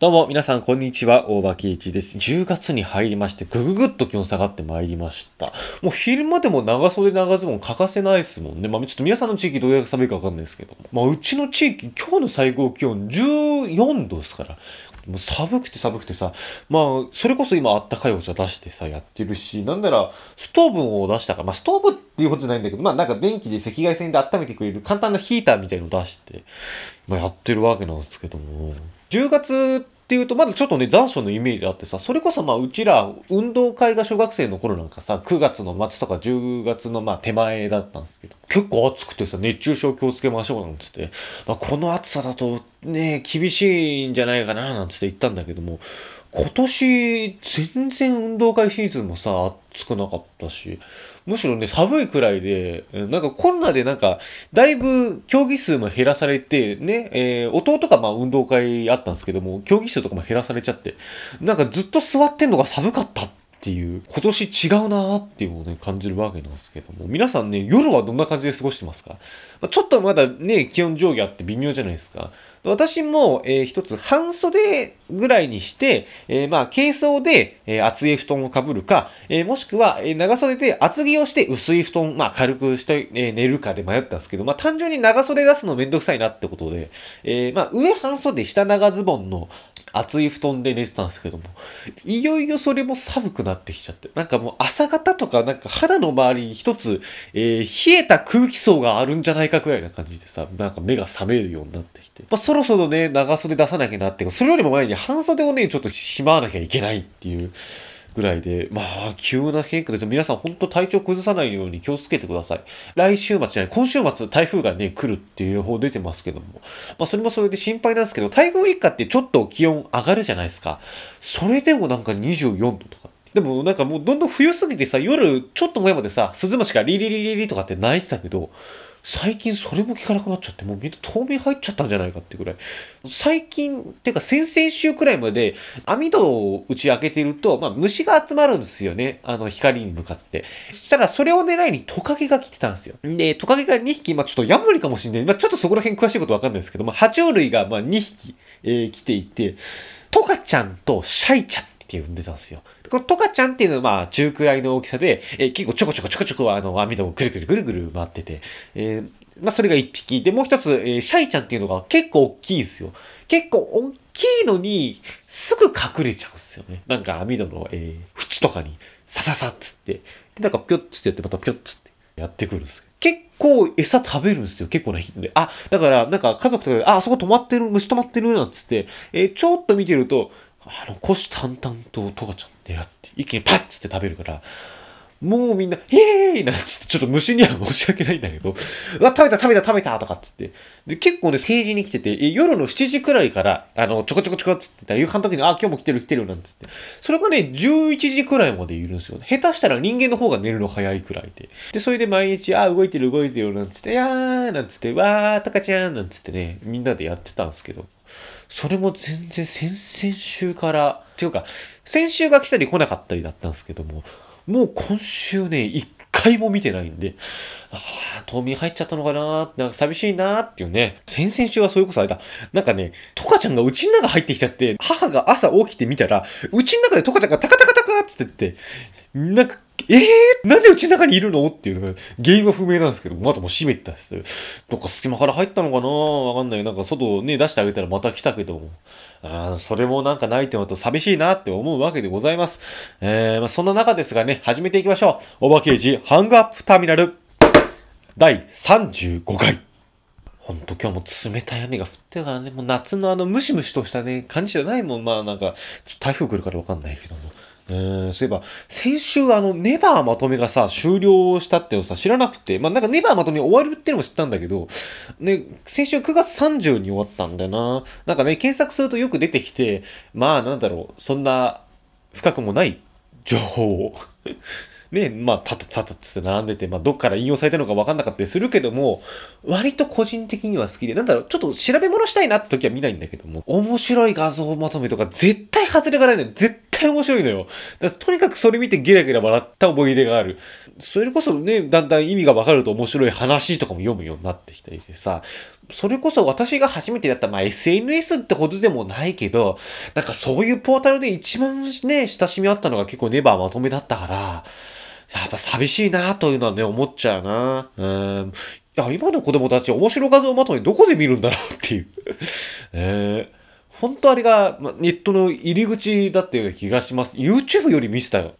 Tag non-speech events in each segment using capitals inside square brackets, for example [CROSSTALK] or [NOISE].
どうも、皆さん、こんにちは。大場圭一です。10月に入りまして、ぐぐぐっと気温下がってまいりました。もう昼間でも長袖長ズボン欠かせないですもんね。まあ、ちょっと皆さんの地域どれだけ寒いかわかんないですけど。まあ、うちの地域、今日の最高気温14度ですから。もう寒くて寒くてさ、まあ、それこそ今あったかいお茶出してさ、やってるし、なんなら、ストーブを出したか、まあ、ストーブっていうことじゃないんだけど、まあ、なんか電気で赤外線で温めてくれる簡単なヒーターみたいのを出して、まあ、やってるわけなんですけども、10月っていうと、まだちょっとね、残暑のイメージあってさ、それこそまあ、うちら、運動会が小学生の頃なんかさ、9月の末とか10月のまあ、手前だったんですけど、結構暑くてさ、熱中症気をつけましょうなんつって、まあ、この暑さだとね、厳しいんじゃないかななんつって言ったんだけども、今年、全然運動会シーズンもさ、暑くなかったし、むしろね、寒いくらいで、なんかコロナでなんか、だいぶ競技数も減らされて、ね、えー、弟がまあ運動会あったんですけども、競技数とかも減らされちゃって、なんかずっと座ってんのが寒かったっていう、今年違うなーっていうのをね、感じるわけなんですけども、皆さんね、夜はどんな感じで過ごしてますか、まあ、ちょっとまだね、気温上下あって微妙じゃないですか。私も、えー、一つ半袖ぐらいにして、えー、まあ、軽装で、えー、厚い布団をかぶるか、えー、もしくは、えー、長袖で厚着をして薄い布団、まあ、軽くして、えー、寝るかで迷ったんですけど、まあ、単純に長袖出すのめんどくさいなってことで、えー、まあ、上半袖、下長ズボンの厚い布団で寝てたんですけども、いよいよそれも寒くなってきちゃって、なんかもう朝方とか、なんか肌の周りに一つ、えー、冷えた空気層があるんじゃないかくらいな感じでさ、なんか目が覚めるようになってきて、まあ、そろそろね、長袖出さなきゃなって、それよりも前に半袖をね、ちょっとしまわなきゃいけないっていう、ぐらいで、まあ、急な変化です。皆さん、本当体調崩さないように気をつけてください。来週末じゃない、今週末台風がね、来るっていう予報出てますけども、まあ、それもそれで心配なんですけど、台風一過ってちょっと気温上がるじゃないですか。それでもなんか24度とか。でもなんかもうどんどん冬すぎてさ、夜ちょっと前までさ、鈴虫がリリリリリとかって泣いてたけど、最近それも聞かなくなっちゃって、もうみんな冬眠入っちゃったんじゃないかってぐらい。最近、っていうか先々週くらいまで網戸を打ち開けてると、まあ虫が集まるんですよね。あの光に向かって。そしたらそれを狙いにトカゲが来てたんですよ。で、トカゲが2匹、まあちょっとヤモリかもしれない。まあちょっとそこら辺詳しいことわかんないですけど、まあ爬虫類がまあ2匹、えー、来ていて、トカちゃんとシャイちゃんって呼んでたんですよ。このトカちゃんっていうのはまあ中くらいの大きさで、えー、結構ちょこちょこちょこちょこあの網戸をぐるぐるぐるぐる回ってて、えー、まあそれが1匹。で、もう一つ、えー、シャイちゃんっていうのが結構大きいですよ。結構大きいのに、すぐ隠れちゃうんですよね。なんか網戸の、えー、縁とかに、さささっつって。で、なんかぴょっつってやって、またぴょっつってやってくるんです結構餌食べるんですよ。結構な頻度で。あ、だから、なんか家族とかで、あ、あそこ止まってる、虫止まってる、なんつって、えー、ちょっと見てると、あの、虎視眈々とトカちゃん狙って、一気にパッつって食べるから、もうみんな、イエーイなんつって、ちょっと虫には申し訳ないんだけど、[LAUGHS] うわ、食べた食べた食べたとかっつって。で、結構ね、定時に来てて、夜の7時くらいから、あの、ちょこちょこちょこっつってた夕飯の時に、あ、今日も来てる来てるなんつって。それがね、11時くらいまでいるんですよ。下手したら人間の方が寝るの早いくらいで。で、それで毎日、あ、動いてる動いてるなんつって、やーなんつって、わー、タカちゃんなんつってね、みんなでやってたんですけど。それも全然先々週から、っていうか、先週が来たり来なかったりだったんですけども、もう今週ね、一回も見てないんで、ああ、冬眠入っちゃったのかななんか寂しいなっていうね。先々週はそれこそあれだ。なんかね、トカちゃんがうちの中入ってきちゃって、母が朝起きてみたら、うちの中でトカちゃんがタカタカタカって言ってて、なんか、えー、なんでうちの中にいるの？っていうのが原因は不明なんですけど、まだもう閉めてたっす。どっか隙間から入ったのかな？わかんない。なんか外ね、出してあげたらまた来たけども。あそれもなんかないってのと寂しいなって思うわけでございます。えー、まあ、そんな中ですがね、始めていきましょう。おばけいじハングアップターミナル第35回。ほんと今日も冷たい雨が降ってからね、もう夏のあのムシムシとしたね、感じじゃないもん。まあなんか、ちょっと台風来るからわかんないけども。えー、そういえば、先週あの、ネバーまとめがさ、終了したってのさ、知らなくて、まあなんかネバーまとめ終わるってのも知ったんだけど、ね、先週9月30に終わったんだよな。なんかね、検索するとよく出てきて、まあなんだろう、そんな深くもない情報をね、まあ、たたたたって並んでて、まあ、どっから引用されたのか分かんなかったりするけども、割と個人的には好きで、なんだろう、ちょっと調べ物したいなって時は見ないんだけども、面白い画像まとめとか絶対外れがないのよ。絶対面白いのよ。だとにかくそれ見てゲラゲラ笑った思い出がある。それこそね、だんだん意味がわかると面白い話とかも読むようになってきたりしてさ、それこそ私が初めてやった、まあ SNS ってほどでもないけど、なんかそういうポータルで一番ね、親しみあったのが結構ネバーまとめだったから、やっぱ寂しいなというのはね、思っちゃうな。うん。いや、今の子供たち面白画像まとめどこで見るんだろうっていう。[LAUGHS] えー本当あれが、ま、ネットの入り口だったような気がします。YouTube より見せたよ。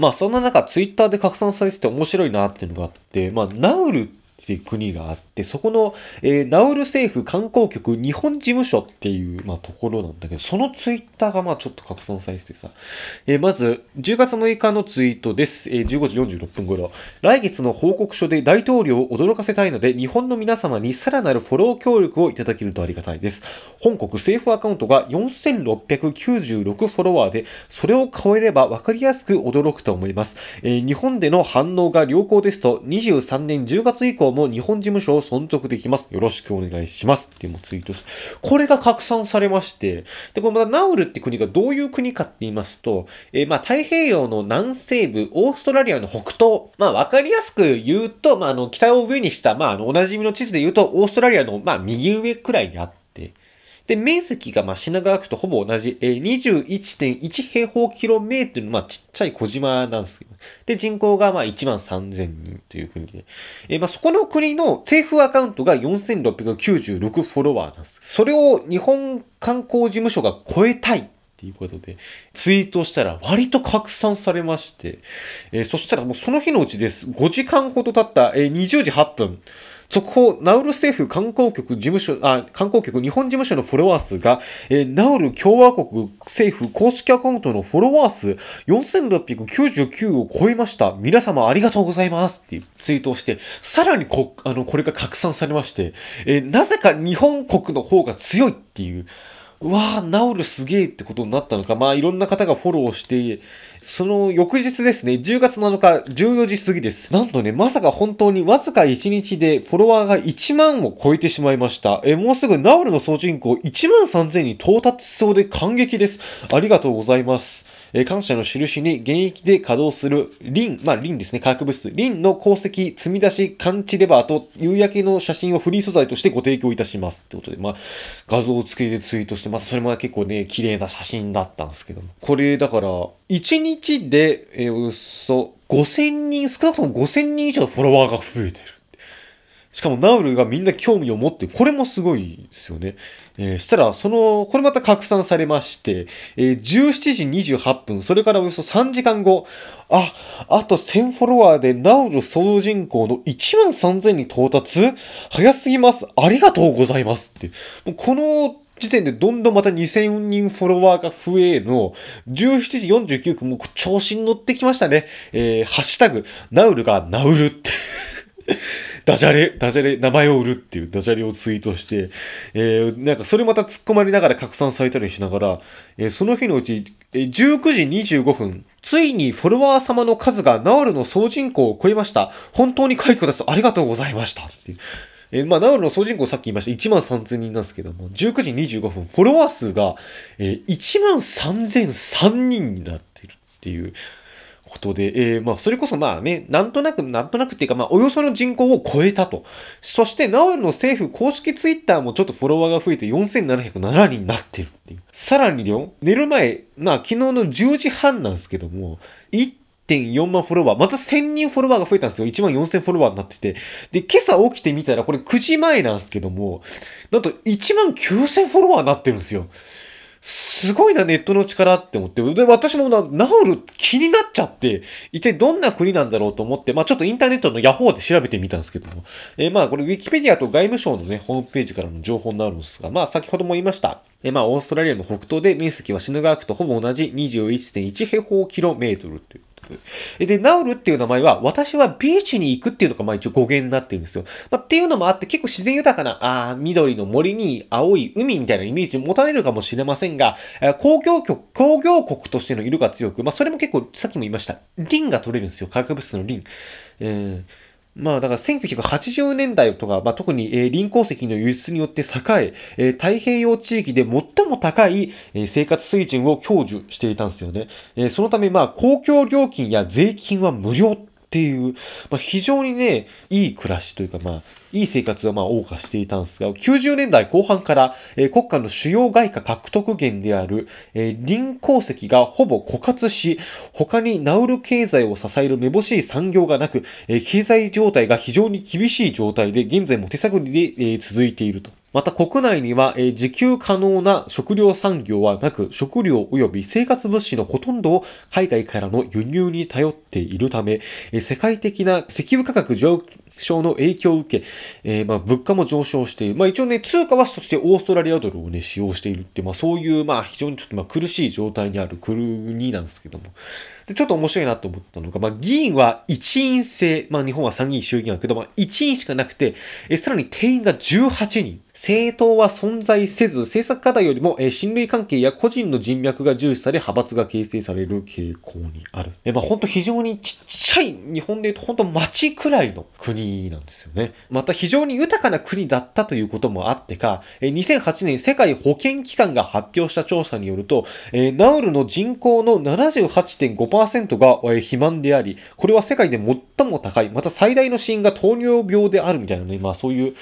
まあそんな中、Twitter で拡散されてて面白いなっていうのがあって、まあナウルっていう国があって、そこの、えー、ナウル政府観光局日本事務所っていう、まあ、ところなんだけど、そのツイッターがまあちょっと拡散されててさ、えー、まず、10月6日のツイートです。えー、15時46分頃。来月の報告書で大統領を驚かせたいので、日本の皆様にさらなるフォロー協力をいただけるとありがたいです。本国政府アカウントが4696フォロワーで、それを超えれば分かりやすく驚くと思います。えー、日本での反応が良好ですと、23年10月以降も日本事務所を存続できます。よろしくお願いします。っていうのツイートして、これが拡散されまして、で、これまたナウルって国がどういう国かって言いますと、えー、まあ太平洋の南西部、オーストラリアの北東、まあわかりやすく言うと、まああの北を上にした、まああのおなじみの地図で言うと、オーストラリアのまあ右上くらいにあって、で、面積がま品川区とほぼ同じ、えー、21.1平方キロメートルのまあちっちゃい小島なんですけど、で、人口がま1万3000人という国で、えー、まそこの国の政府アカウントが4696フォロワーなんです。それを日本観光事務所が超えたいっていうことで、ツイートしたら割と拡散されまして、えー、そしたらもうその日のうちです。5時間ほど経った、えー、20時8分。速報、ナウル政府観光局事務所、あ、観光局日本事務所のフォロワー数が、えー、ナウル共和国政府公式アカウントのフォロワー数4699を超えました。皆様ありがとうございますっていうツイートをして、さらにこ、あの、これが拡散されまして、えー、なぜか日本国の方が強いっていう、うわあ、ナウルすげえってことになったのか、まあいろんな方がフォローして、その翌日ですね、10月7日14時過ぎです。なんとね、まさか本当にわずか1日でフォロワーが1万を超えてしまいました。え、もうすぐナウルの総人口1万3000に到達しそうで感激です。ありがとうございます。え感謝の印に現役で稼働するリン、まあリンですね、化学物質、リンの鉱石積み出し感知レバーと夕焼けの写真をフリー素材としてご提供いたします。ってことで、まあ画像付きでツイートして、またそれも結構ね、綺麗な写真だったんですけども。これだから、1日で、えー、およそ5000人、少なくとも5000人以上のフォロワーが増えてる。しかもナウルがみんな興味を持って、これもすごいですよね。えー、したら、その、これまた拡散されまして、えー、17時28分、それからおよそ3時間後、あ、あと1000フォロワーでナウル総人口の1万3000に到達？早すぎます。ありがとうございますって。もうこの時点でどんどんまた2000人フォロワーが増えの、17時49分もう調子に乗ってきましたね。えー、ハッシュタグ、ナウルがナウルってダジャレ、ダジャレ、名前を売るっていうダジャレをツイートして、えー、なんかそれまた突っ込まれながら拡散されたりしながら、えー、その日のうち、えー、19時25分、ついにフォロワー様の数がナウルの総人口を超えました。本当に快挙です。ありがとうございました。って。えー、まあ、ナウルの総人口さっき言いました。1万3000人なんですけども、19時25分、フォロワー数が、えー、1万3003人になってるっていう、ことで、えー、まあ、それこそまあね、なんとなく、なんとなくっていうか、まあ、およその人口を超えたと。そして、ナウルの政府公式ツイッターもちょっとフォロワーが増えて4707人になってるっていう。さらに、寝る前、まあ、昨日の10時半なんですけども、1.4万フォロワー、また1000人フォロワーが増えたんですよ。1万4000フォロワーになってて。で、今朝起きてみたら、これ9時前なんですけども、なんと1万9000フォロワーになってるんですよ。すごいな、ネットの力って思って。で、私もな、ナウル気になっちゃって、一体どんな国なんだろうと思って、まあちょっとインターネットのヤホーで調べてみたんですけども。えー、まあこれ、ウィキペディアと外務省のね、ホームページからの情報になるんですが、まあ先ほども言いました。えー、まあオーストラリアの北東で面積は品川区とほぼ同じ21.1平方キロメートルという。で、ナウルっていう名前は、私はビーチに行くっていうのが、まあ一応語源になってるんですよ。まあ、っていうのもあって、結構自然豊かな、あ、緑の森に青い海みたいなイメージを持たれるかもしれませんが、工業局、工業国としての色が強く、まあそれも結構、さっきも言いました。リンが取れるんですよ。化学物質のリン。えーまあだから1980年代とか、まあ、特に、えー、臨鉱石の輸出によって栄ええー、太平洋地域で最も高い、えー、生活水準を享受していたんですよね。えー、そのためまあ公共料金や税金は無料っていう、まあ、非常にね、いい暮らしというか、まあ、いい生活がまあ謳歌していたんですが、90年代後半から、えー、国家の主要外貨獲得源である、えー、林鉱石がほぼ枯渇し、他にナウル経済を支えるめぼしい産業がなく、えー、経済状態が非常に厳しい状態で、現在も手探りで、えー、続いていると。また国内には、えー、自給可能な食料産業はなく、食料及び生活物資のほとんどを海外からの輸入に頼っているため、えー、世界的な石油価格上症の影響を受け、えー、まあ、物価も上昇している。まあ、一応ね、通貨はそしてオーストラリアドルをね、使用しているって、まあ、そういう、まあ、非常にちょっとまあ苦しい状態にある国なんですけども。で、ちょっと面白いなと思ったのが、まあ、議員は一員制、まあ、日本は参議院衆議院だけど、まあ、一員しかなくて、えさらに定員が18人。政党は存在せず、政策課題よりも、えー、親類関係や個人の人脈が重視され、派閥が形成される傾向にある。えー、まあ、本当非常にちっちゃい、日本で言うと本当町くらいの国なんですよね。また非常に豊かな国だったということもあってか、えー、2008年世界保健機関が発表した調査によると、えー、ナウルの人口の78.5%が、えー、肥満であり、これは世界で最も高い、また最大の死因が糖尿病であるみたいなね、まあそういう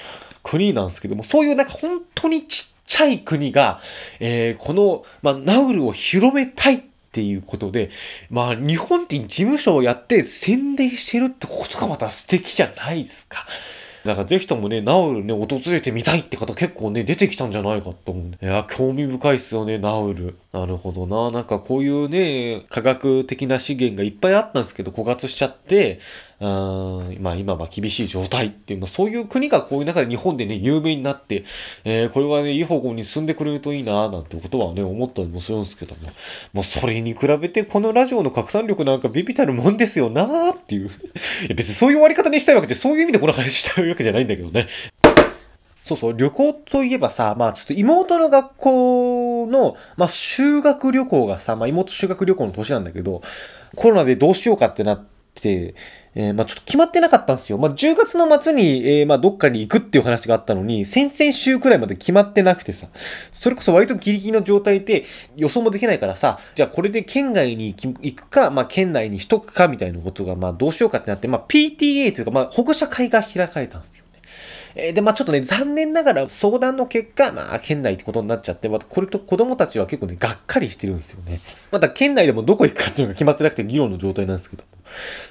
国なんですけども、そういうなんか本当にちっちゃい国が、えー、この、まあ、ナウルを広めたいっていうことで、まあ、日本って事務所をやって宣伝してるってことがまた素敵じゃないですか。だからぜひともね、ナウルね、訪れてみたいって方結構ね、出てきたんじゃないかと思う。いや、興味深いっすよね、ナウル。なるほどな。なんかこういうね、科学的な資源がいっぱいあったんですけど、枯渇しちゃって、うん、まあ今は厳しい状態っていうの、そういう国がこういう中で日本でね、有名になって、えー、これはね、いい方向に進んでくれるといいな、なんてことはね、思ったりもするんですけども。もうそれに比べて、このラジオの拡散力なんかビビたるもんですよなーっていう。[LAUGHS] いや別にそういう終わり方にしたいわけで、そういう意味でこの話したいわけじゃないんだけどね。そうそう、旅行といえばさ、まあちょっと妹の学校の、まあ修学旅行がさ、まあ妹修学旅行の年なんだけど、コロナでどうしようかってなって、えー、まあちょっと決まってなかったんですよ。まあ10月の末に、えー、まあどっかに行くっていう話があったのに、先々週くらいまで決まってなくてさ、それこそ割とギリギリの状態で予想もできないからさ、じゃあこれで県外に行くか、まあ県内にしとくかみたいなことが、まあどうしようかってなって、まあ PTA というか、まあ保護者会が開かれたんですよ。えー、で、まあちょっとね、残念ながら相談の結果、まあ県内ってことになっちゃって、またこれと子供たちは結構ね、がっかりしてるんですよね。また県内でもどこ行くかっていうのが決まってなくて議論の状態なんですけど。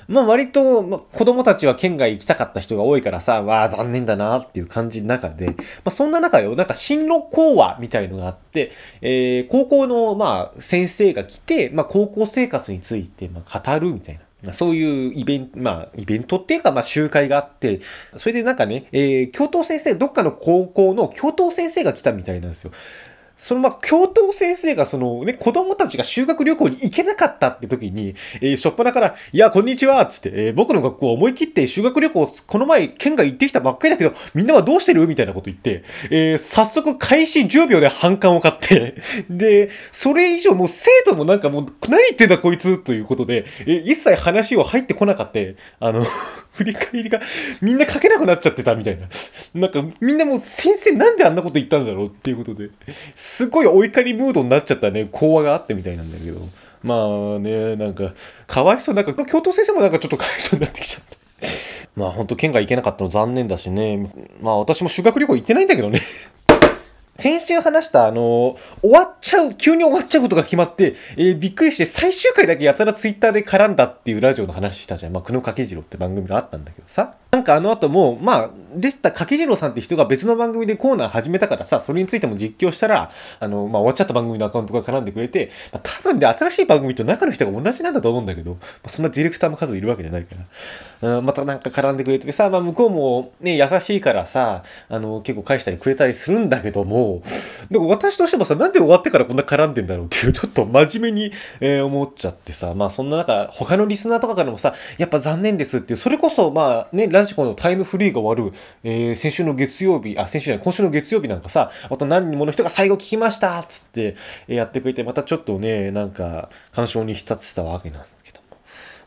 まあ割と、まあ、子供たちは県外行きたかった人が多いからさ、わあ残念だなっていう感じの中で、まあそんな中よ、なんか進路講話みたいのがあって、えー、高校のまあ先生が来て、まあ高校生活についてまあ語るみたいな。そういうイベント、まあ、イベントっていうか、まあ、集会があって、それでなんかね、えー、教頭先生、どっかの高校の教頭先生が来たみたいなんですよ。そのまあ、教頭先生がそのね、子供たちが修学旅行に行けなかったって時に、えー、しょっぱなから、いや、こんにちはつって、えー、僕の学校思い切って修学旅行、この前、県外行ってきたばっかりだけど、みんなはどうしてる？みたいなこと言って、えー、早速開始10秒で反感を買って [LAUGHS] で、それ以上もう生徒もなんかもう、何言ってんだこいつということで、えー、一切話を入ってこなかった、あの [LAUGHS] 振り返りがみんな書けなくなっちゃってたみたいな。なんかみんなもう先生なんであんなこと言ったんだろうっていうことで、すごいお怒りムードになっちゃったね、講話があってみたいなんだけど。まあね、なんか、かわいそう、なんか、教頭先生もなんかちょっとかわいそうになってきちゃった。まあ本当県外行けなかったの残念だしね。まあ私も修学旅行行ってないんだけどね。先週話した、あの終わっちゃう、急に終わっちゃうことが決まって、えー、びっくりして最終回だけやたらツイッターで絡んだっていうラジオの話したじゃん。まあ、久野掛次郎って番組があったんだけどさ。なんかあの後も、まあ、でした柿次郎さんって人が別の番組でコーナー始めたからさ、それについても実況したら、あの、まあ、終わっちゃった番組のアカウントが絡んでくれて、まあ、多分で新しい番組と中の人が同じなんだと思うんだけど、まあ、そんなディレクターの数いるわけじゃないから、うん、またなんか絡んでくれてさ、まあ、向こうもね、優しいからさ、あの、結構返したりくれたりするんだけども、でも私としてもさ、なんで終わってからこんな絡んでんだろうっていう、ちょっと真面目に、えー、思っちゃってさ、まあ、そんな中、他のリスナーとかからもさ、やっぱ残念ですっていう、それこそ、まあ、ね、ラジコのタイムフリーが終わる、えー、先週の月曜日、あ、先週じゃない、今週の月曜日なんかさ、また何人もの人が最後聞きましたっつって、えやってくれて、またちょっとね、なんか、干渉に浸ってたわけなんですけども。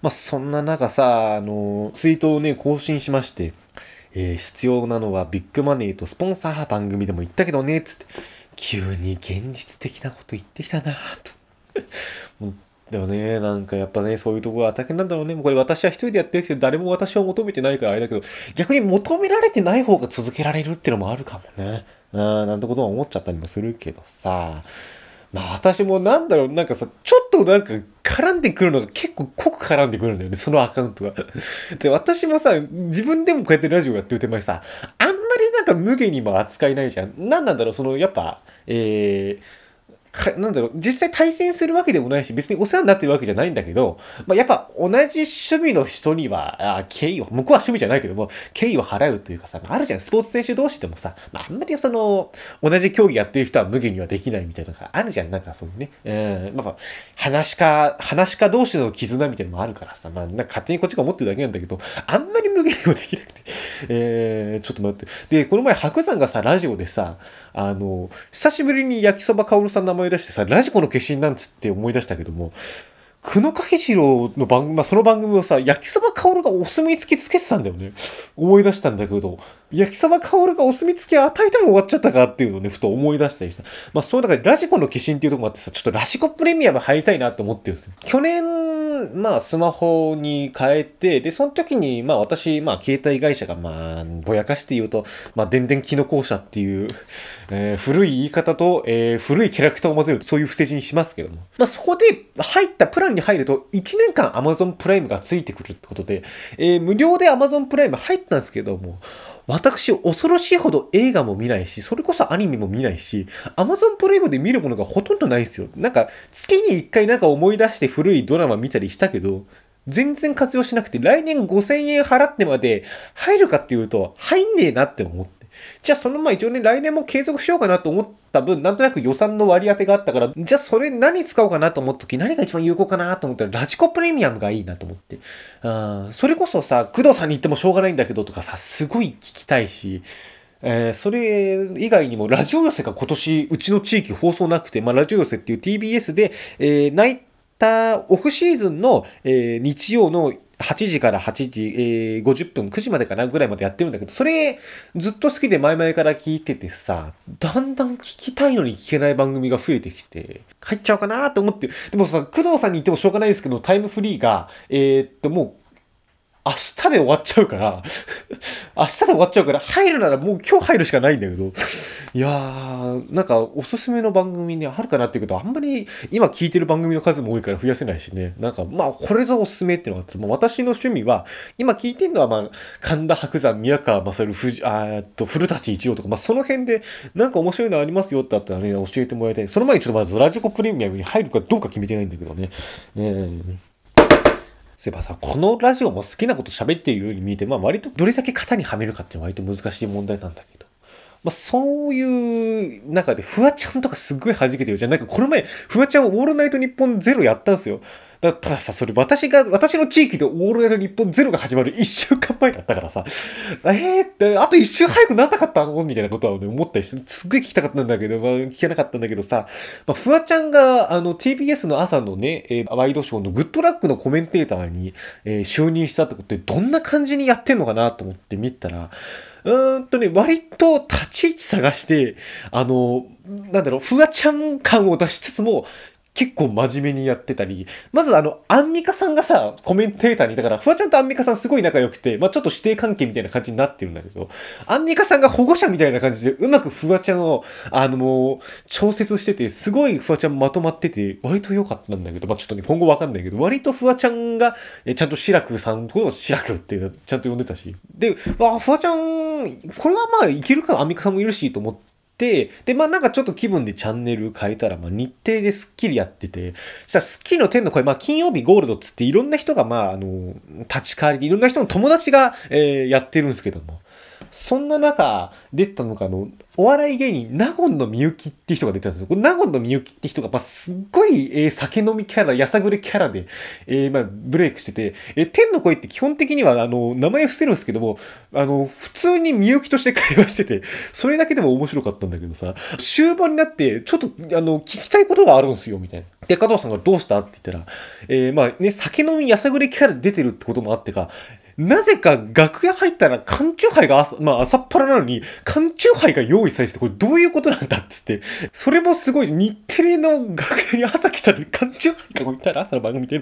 まあ、そんな中さ、あの、ツイートをね、更新しまして、えー、必要なのはビッグマネーとスポンサー番組でも言ったけどね、つって、急に現実的なこと言ってきたなと。でもね、なんかやっぱね、そういうところは大変なんだろうね。もうこれ私は一人でやってるけど、誰も私を求めてないからあれだけど、逆に求められてない方が続けられるっていうのもあるかもね。あーなんてことは思っちゃったりもするけどさ。まあ私もなんだろう、なんかさ、ちょっとなんか絡んでくるのが結構濃く絡んでくるんだよね、そのアカウントが。[LAUGHS] で、私もさ、自分でもこうやってラジオやってる手前さ、あんまりなんか無限にも扱いないじゃん。なんなんだろう、その、やっぱ、えー、なんだろう、実際対戦するわけでもないし、別にお世話になってるわけじゃないんだけど、まあ、やっぱ同じ趣味の人には、あ敬意を、向こうは趣味じゃないけども、敬意を払うというかさ、あるじゃん、スポーツ選手同士でもさ、まあ、あんまりその、同じ競技やってる人は無限にはできないみたいなのがあるじゃん、なんかそういうね。うん、まあ、話か、話か同士の絆みたいなのもあるからさ、まあ、なんか勝手にこっちが思ってるだけなんだけど、あんまり無限にもできなくて、えー、ちょっと待って。で、この前、白山がさ、ラジオでさ、あの、久しぶりに焼きそばかおるさん名前出してさ、ラジコの化身なんつって思い出したけども、久野掛次郎の番組、まあ、その番組をさ、焼きそば香るがお墨付きつけてたんだよね。思い出したんだけど、焼きそば香るがお墨付き与えても終わっちゃったかっていうのをね、ふと思い出したりした。まあ、そうだからラジコの化身っていうとこもあってさ、ちょっとラジコプレミアム入りたいなって思ってるんですよ。去年、まあ、スマホに変えて、で、その時に、まあ、私、まあ、携帯会社が、まあ、ぼやかして言うと、まあ、電電キノコ社っていう、えー、古い言い方と、えー、古いキャラクターを混ぜると、そういうステージにしますけども。まあ、そこで入ったプランに入ると、1年間 Amazon プライムがついてくるってことで、えー、無料で Amazon プライム入ったんですけども、私、恐ろしいほど映画も見ないし、それこそアニメも見ないし、アマゾンプライムで見るものがほとんどないですよ。なんか、月に一回なんか思い出して古いドラマ見たりしたけど、全然活用しなくて、来年5000円払ってまで入るかっていうと、入んねえなって思って。じゃあそのまま一応ね、来年も継続しようかなと思った分、なんとなく予算の割り当てがあったから、じゃあそれ何使おうかなと思った時、何が一番有効かなと思ったら、ラジコプレミアムがいいなと思って。あそれこそさ、工藤さんに言ってもしょうがないんだけどとかさ、すごい聞きたいし、えー、それ以外にも、ラジオ寄せが今年、うちの地域放送なくて、まあ、ラジオ寄せっていう TBS で、えー、ナイターオフシーズンの、えー、日曜の8時から8時、えー、50分、9時までかなぐらいまでやってるんだけど、それずっと好きで前々から聞いててさ、だんだん聞きたいのに聞けない番組が増えてきて、帰っちゃおうかなと思って、でもさ、工藤さんに言ってもしょうがないですけど、タイムフリーが、えー、っと、もう、明日で終わっちゃうから [LAUGHS] 明日で終わっちゃうから、入るならもう今日入るしかないんだけど、いやー、なんかおすすめの番組ね、あるかなっていうけど、あんまり今聞いてる番組の数も多いから増やせないしね、なんかまあこれぞおすすめっていうのがあったら、もう私の趣味は、今聞いてるのはまあ、神田伯山、宮川勝、藤あと古舘一郎とか、まあその辺でなんか面白いのありますよってあったらね、教えてもらいたい。その前にちょっとまずラジコプレミアムに入るかどうか決めてないんだけどね。えーそういえばさ、このラジオも好きなこと喋っているように見えて、まあ割とどれだけ型にはめるかっていうのは割と難しい問題なんだけど。まあそういう中で、フワちゃんとかすっごい弾けてるじゃん。なんかこの前、フワちゃんオールナイトニッポンゼロやったんですよ。だたださ、それ私が、私の地域でオールナイト日本ゼロが始まる1週間前だったからさ、えーって、あと1週早くなったかったのみたいなことはね、思ったりして、すっごい聞きたかったんだけど、まあ、聞けなかったんだけどさ、まあ、フワちゃんが、あの、TBS の朝のね、えー、ワイドショーのグッドラックのコメンテーターに、えー、就任したってことで、どんな感じにやってんのかなと思って見たら、うんとね、割と立ち位置探して、あの、なんだろう、フワちゃん感を出しつつも、結構真面目にやってたり、まずあの、アンミカさんがさ、コメンテーターに、だから、フワちゃんとアンミカさんすごい仲良くて、まあちょっと指定関係みたいな感じになってるんだけど、アンミカさんが保護者みたいな感じで、うまくフワちゃんを、あの、調節してて、すごいフワちゃんまとまってて、割と良かったんだけど、まあちょっとね、今後わかんないけど、割とフワちゃんが、えちゃんとシラクさんとシラクっていうのちゃんと呼んでたし、で、あ、フワちゃん、これはまあいけるか、アンミカさんもいるし、と思って、で、まあなんかちょっと気分でチャンネル変えたら、まあ日程でスッキリやってて、そしたらスッキリの天の声、まあ金曜日ゴールドっつっていろんな人が、まああの、立ち帰りでいろんな人の友達が、えー、やってるんですけども。そんな中、出たのが、あの、お笑い芸人、納言のみゆきって人が出たんですよ。この納言のみゆきって人が、まあ、すっごい、えー、酒飲みキャラ、やさぐれキャラで、えー、まあ、ブレイクしてて、えー、天の声って基本的には、あの、名前伏せるんですけども、あの、普通にみゆきとして会話してて、それだけでも面白かったんだけどさ、終盤になって、ちょっと、あの、聞きたいことがあるんですよ、みたいな。で、加藤さんがどうした？って言ったら、えー、まあね、酒飲みやさぐれキャラ出てるってこともあってか、なぜか楽屋入ったら缶チューハイが朝、まあ朝っぱらなのに、缶チューハイが用意されてて、これどういうことなんだっつって、それもすごい、日テレの楽屋に朝来たで缶チューハイとか見たら朝の番組で。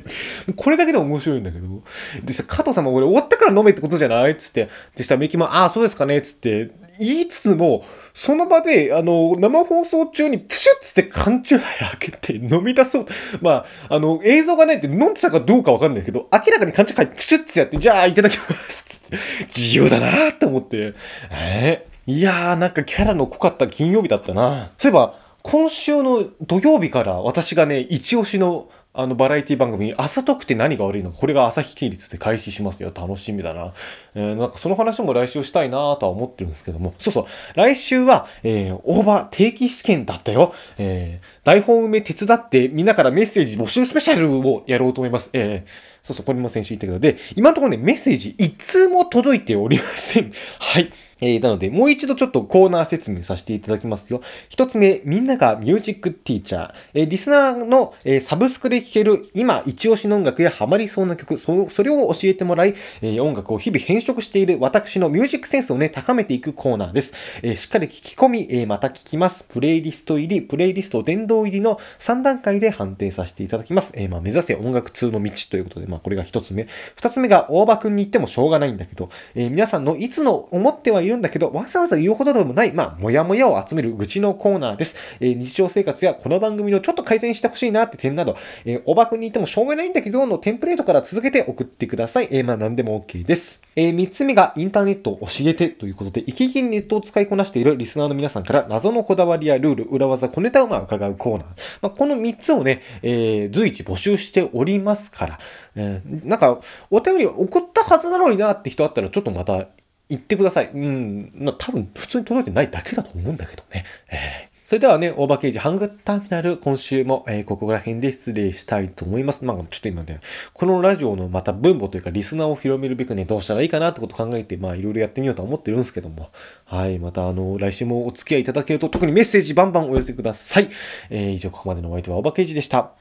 これだけでも面白いんだけど。でした、加藤さんも俺終わったから飲めってことじゃないっつって。でしたらメキも、ああ、そうですかねっつって、言いつつも、その場で、あの、生放送中にプシュッつって缶チューハイ開けて飲み出そう。まあ、あの、映像がないって飲んでたかどうかわかんないけど、明らかに缶チューハイプシュッつやって、じゃあいただきますつって、自由だなーって思って。え？ー、いやー、なんかキャラの濃かった金曜日だったな。そういえば、今週の土曜日から私がね、一押しのあのバラエティ番組、朝得って何が悪いの、これが朝日系列で開始しますよ。楽しみだな。えー、なんかその話も来週したいなとは思ってるんですけども。そうそう。来週は、えー、大場定期試験だったよ。えー、台本埋め手伝ってみんなからメッセージ募集スペシャルをやろうと思います。えー、そうそう、これも先週言ったけど。で、今のところね、メッセージ一通も届いておりません。はい。えー、なので、もう一度ちょっとコーナー説明させていただきますよ。一つ目、みんながミュージックティーチャー。えー、リスナーの、えー、サブスクで聴ける今一押しの音楽やハマりそうな曲、そそれを教えてもらい、え音楽を日々変色している私のミュージックセンスをね、高めていくコーナーです。えしっかり聞き込み、えまた聞きます。プレイリスト入り、プレイリスト殿堂入りの3段階で判定させていただきます。えまあ、目指せ音楽通の道ということで、まあ、これが一つ目。二つ目が、大場くんに言ってもしょうがないんだけど、え皆さんのいつの思ってはいいるんだけど、わざわざ言うほどでもない、まあ、もやもやを集める愚痴のコーナーです。えー、日常生活やこの番組のちょっと改善してほしいなって点など、えー、おばくに言ってもしょうがないんだけど、のテンプレートから続けて送ってください。えー、まあ、何でも OK です。えー、3つ目がインターネットを教えてということで、生き生きにネットを使いこなしているリスナーの皆さんから謎のこだわりやルール、裏技、小ネタをまあ伺うコーナー。まあ、この3つをね、えー、随一募集しておりますから、えー、なんか、お便り送ったはずなのになって人あったら、ちょっとまた言ってください。うん、まあ、多分普通に届いてないだけだと思うんだけどね。えーそれではね、オーバーケージハングターミナル、今週も、えー、ここら辺で失礼したいと思います。まあ、ちょっと今ね、このラジオのまた分母というか、リスナーを広めるべくね、どうしたらいいかなってことを考えて、まあ、いろいろやってみようとは思ってるんですけども、はい、また、あの、来週もお付き合いいただけると、特にメッセージバンバンお寄せください。えー、以上、ここまでのお相手はオーバーケージでした。